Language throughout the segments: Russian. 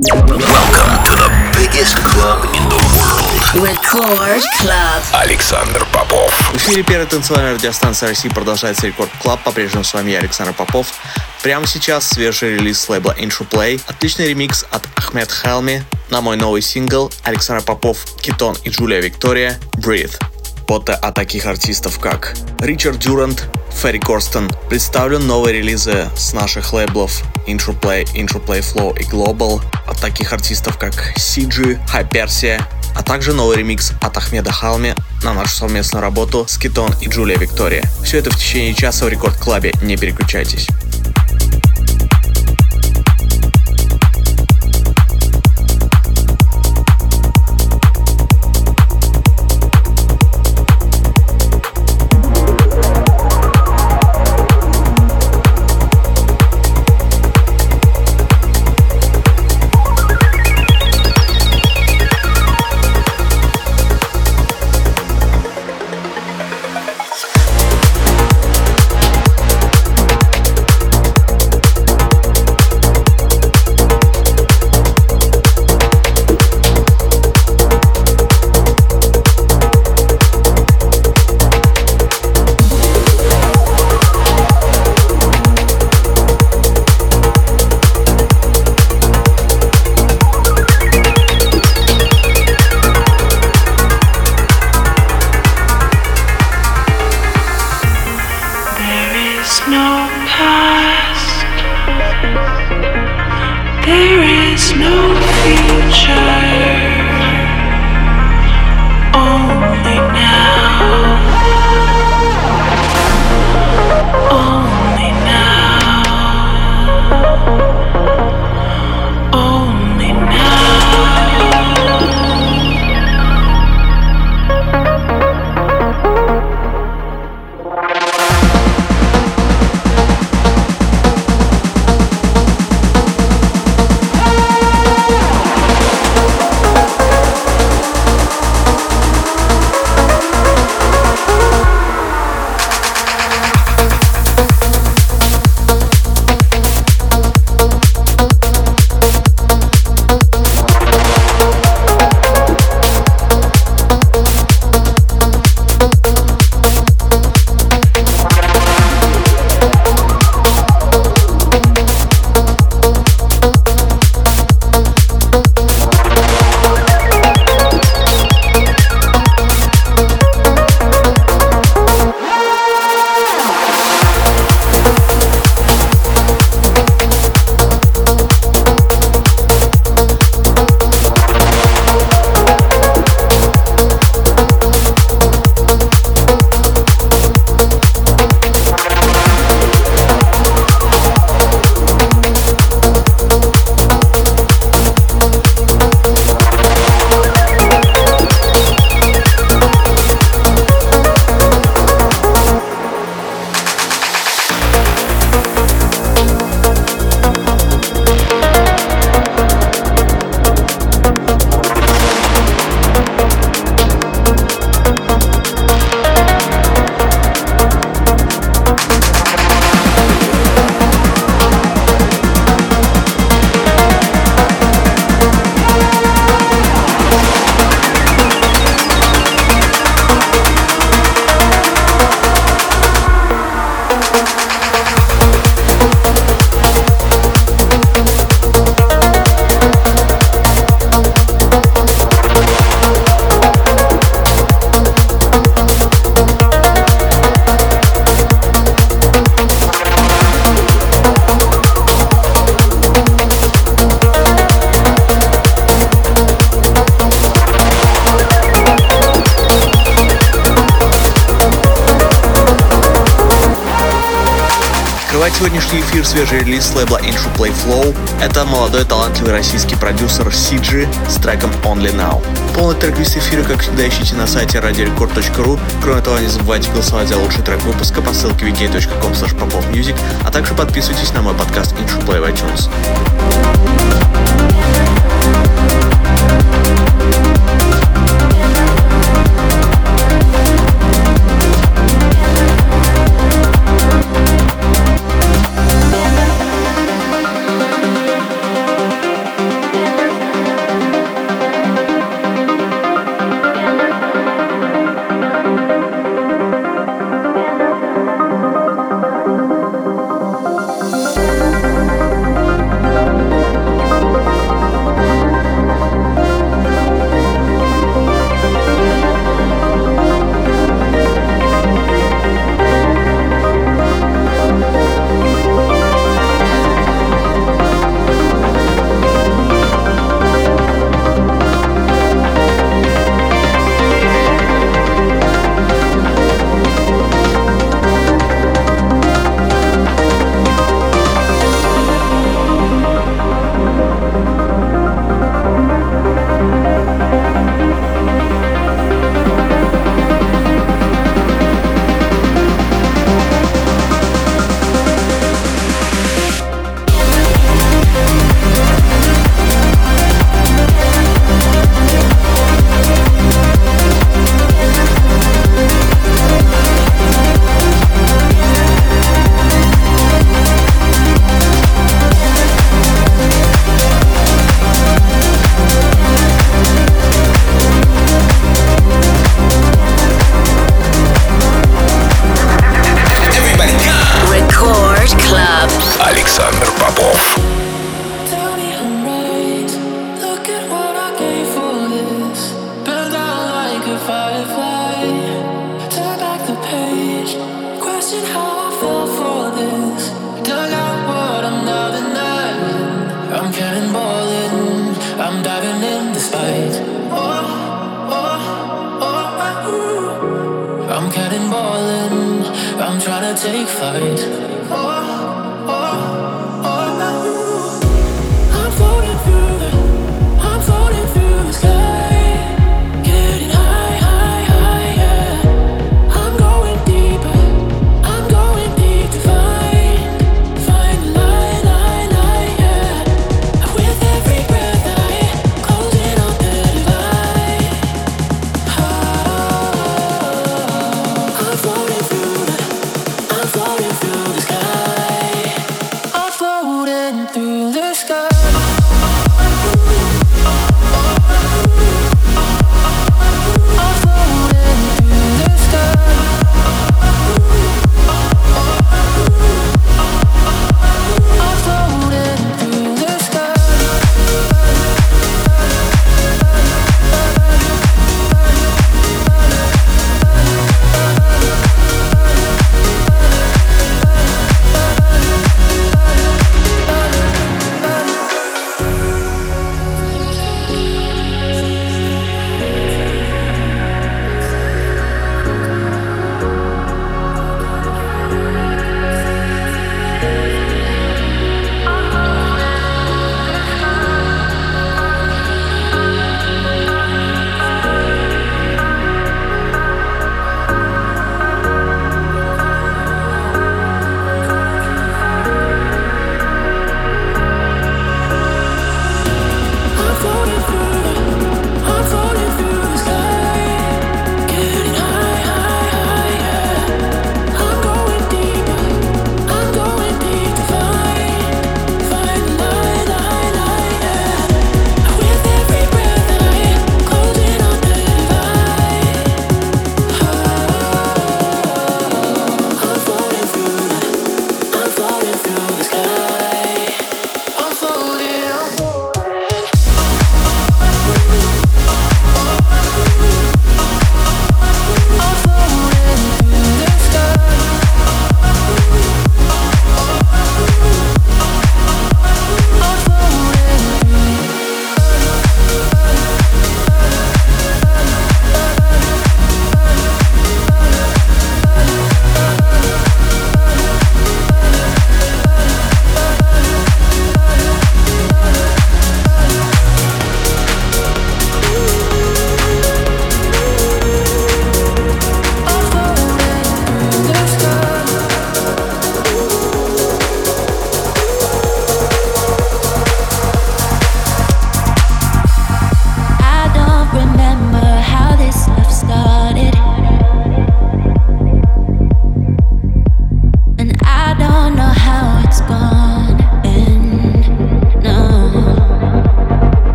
Welcome to the biggest club in the world. Record Club. Александр Попов. В эфире первой танцевальной радиостанции России продолжается Record Club. По-прежнему с вами я, Александр Попов. Прямо сейчас свежий релиз с лейбла Interplay. Отличный ремикс от Ahmed Helmy на мой новый сингл Александр Попов, Китон и Джулия Виктория «Breathe». Пота от таких артистов, как Ричард Дюрант, Ферри Корстон. Представлен новые релизы с наших лейблов Interplay, Interplay Flow и Global от таких артистов, как CG, Hypersia, а также новый ремикс от Ахмеда Халми на нашу совместную работу с Китон и Джулия Виктория. Все это в течение часа в Рекорд Клабе, не переключайтесь. Свежий релиз лейбла Intro Play Flow. Это молодой талантливый российский продюсер CG с треком Only Now. Полный трек-лист эфира, как всегда, ищите на сайте radiorecord.ru. Кроме того, не забывайте голосовать за лучший трек выпуска по ссылке wiki.com а также подписывайтесь на мой подкаст Intro Play в iTunes.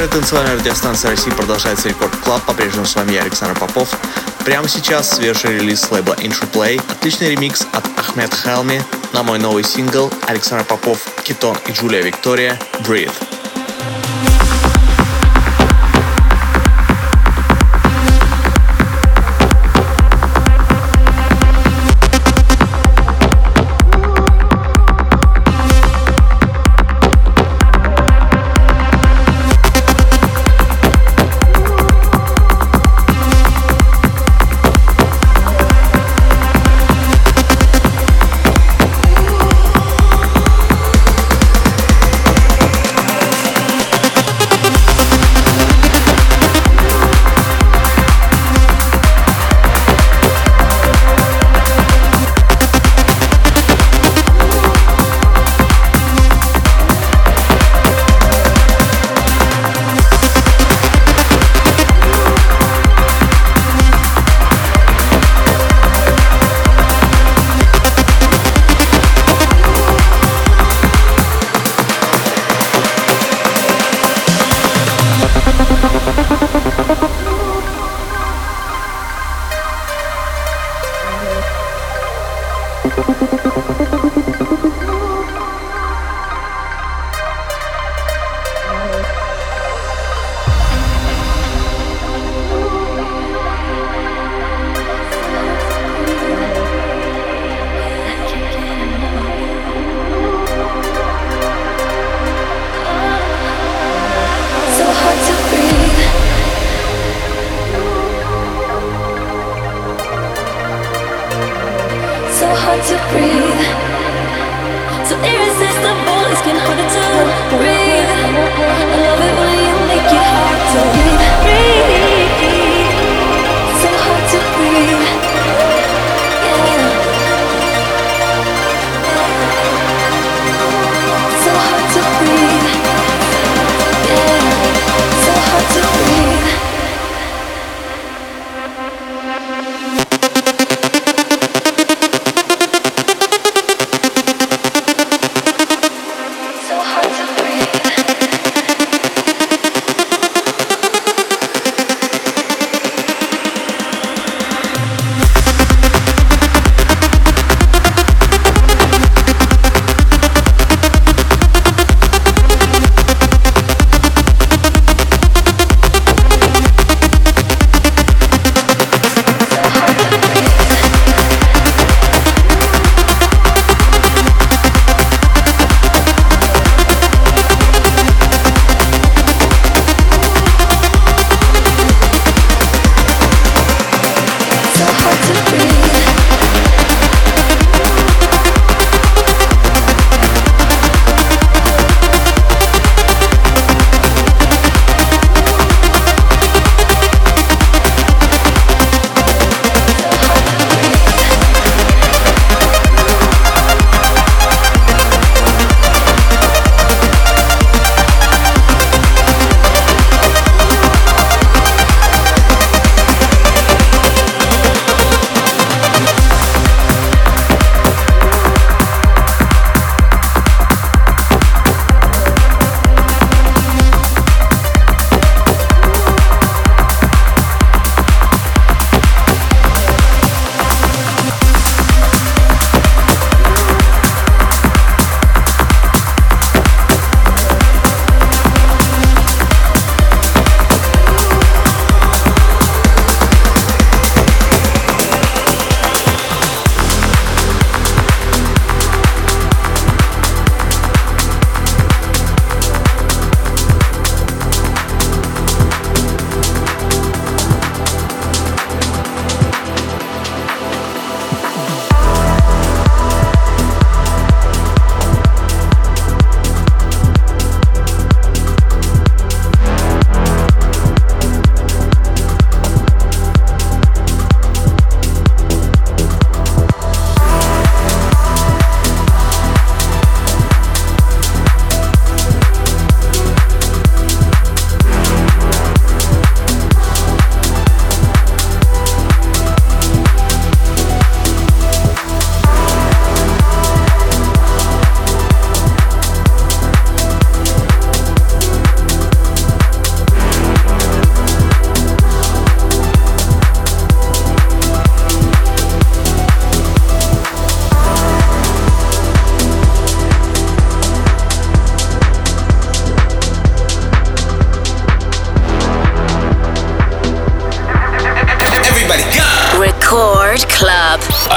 Эфире первой танцевальной радиостанции России продолжается Record Club. По-прежнему с вами я, Александр Попов. Прямо сейчас свежий релиз лейбла Interplay. Отличный ремикс от Ahmed Helmy на мой новый сингл Александр Попов, Китон и Джулия Виктория Breathe.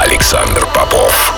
Александр Попов.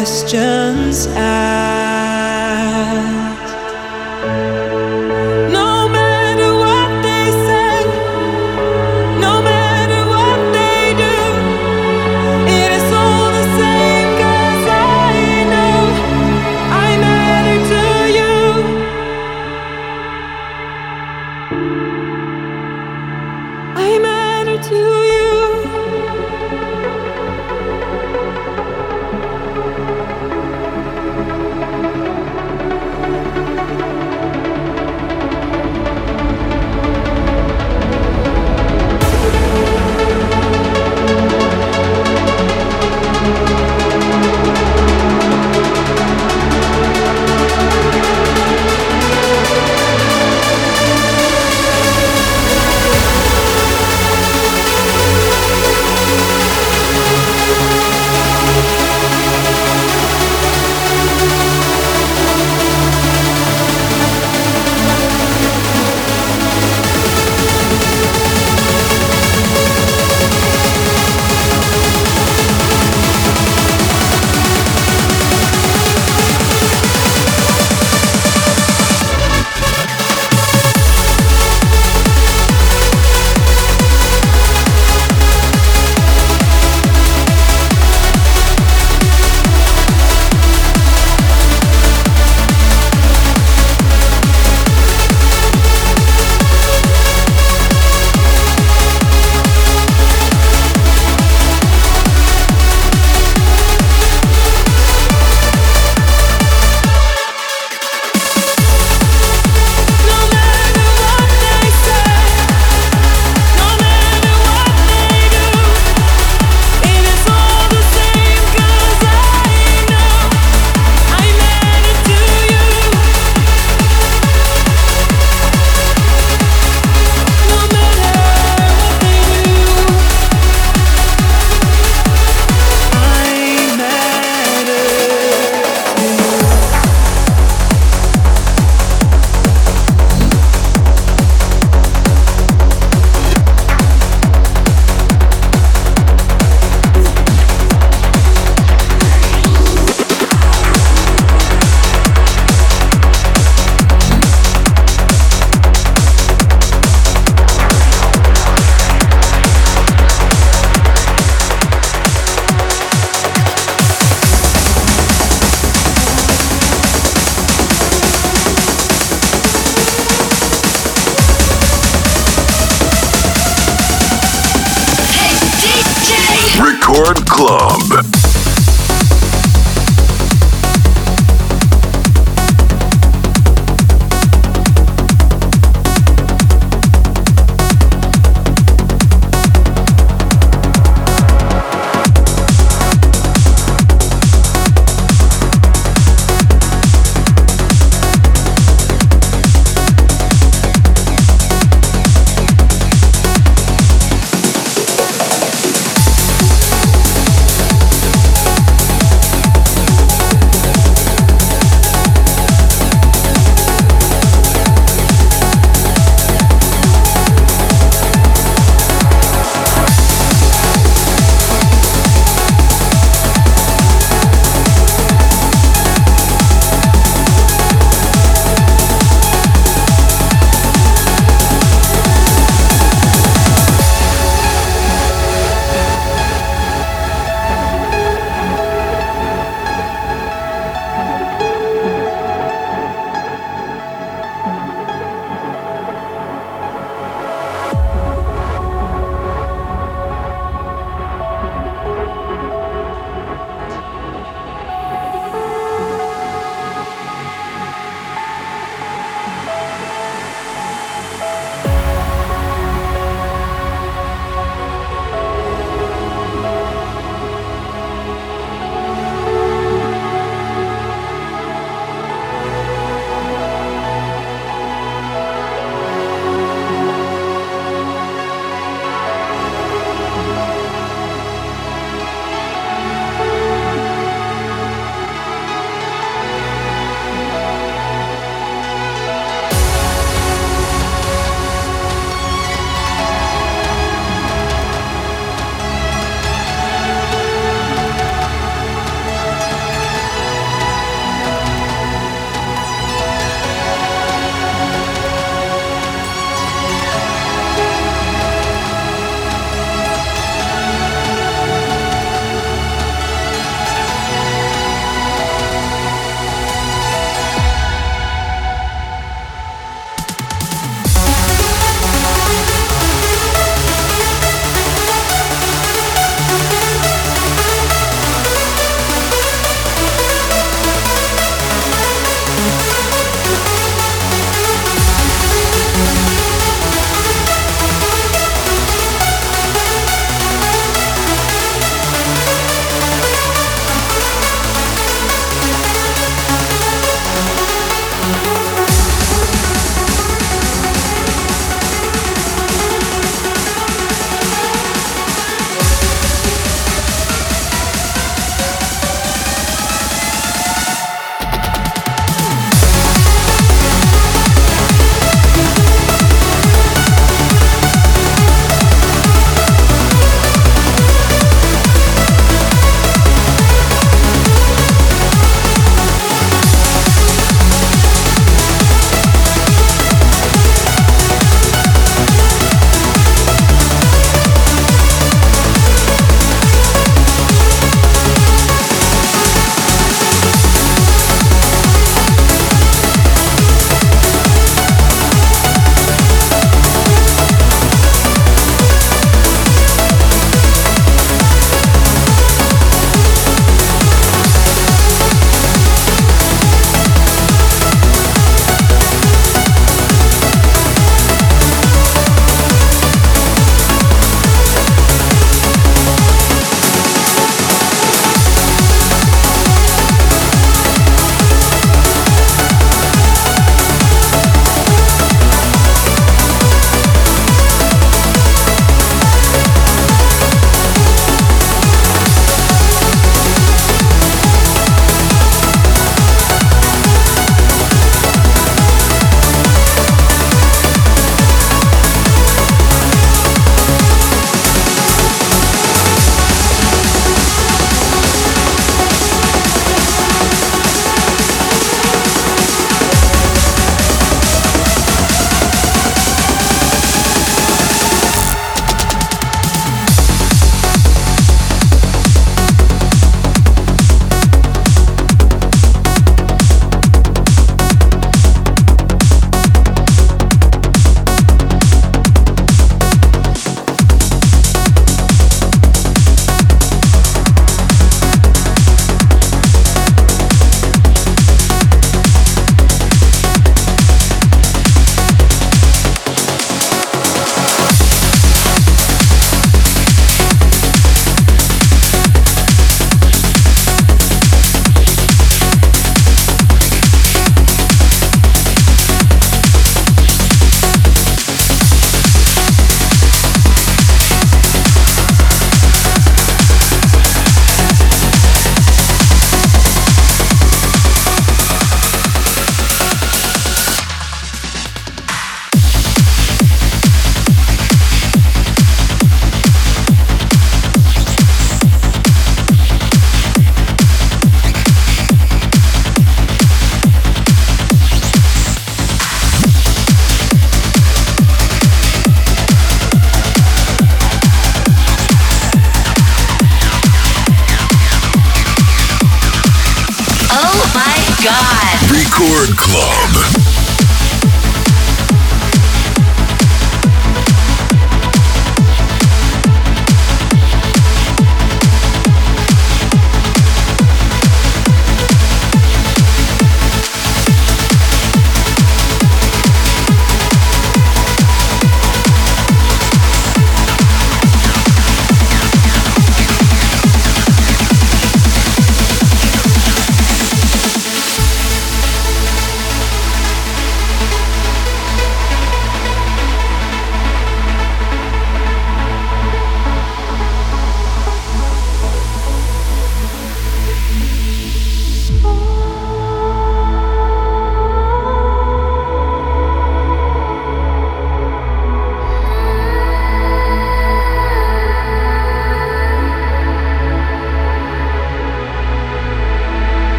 questions asked.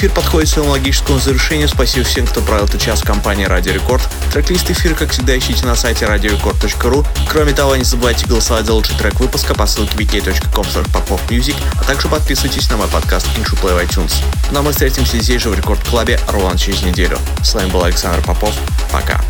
Эфир подходит к своему логическому завершению. Спасибо всем, кто провел этот час в компании Радио Рекорд. Трек-лист эфира, как всегда, ищите на сайте radiorecord.ru. Кроме того, не забывайте голосовать за лучший трек выпуска по ссылке vk.com popmusic, а также подписывайтесь на мой подкаст InShow в iTunes. Ну а мы встретимся здесь же в Рекорд Клабе ровно через неделю. С вами был Александр Попов. Пока.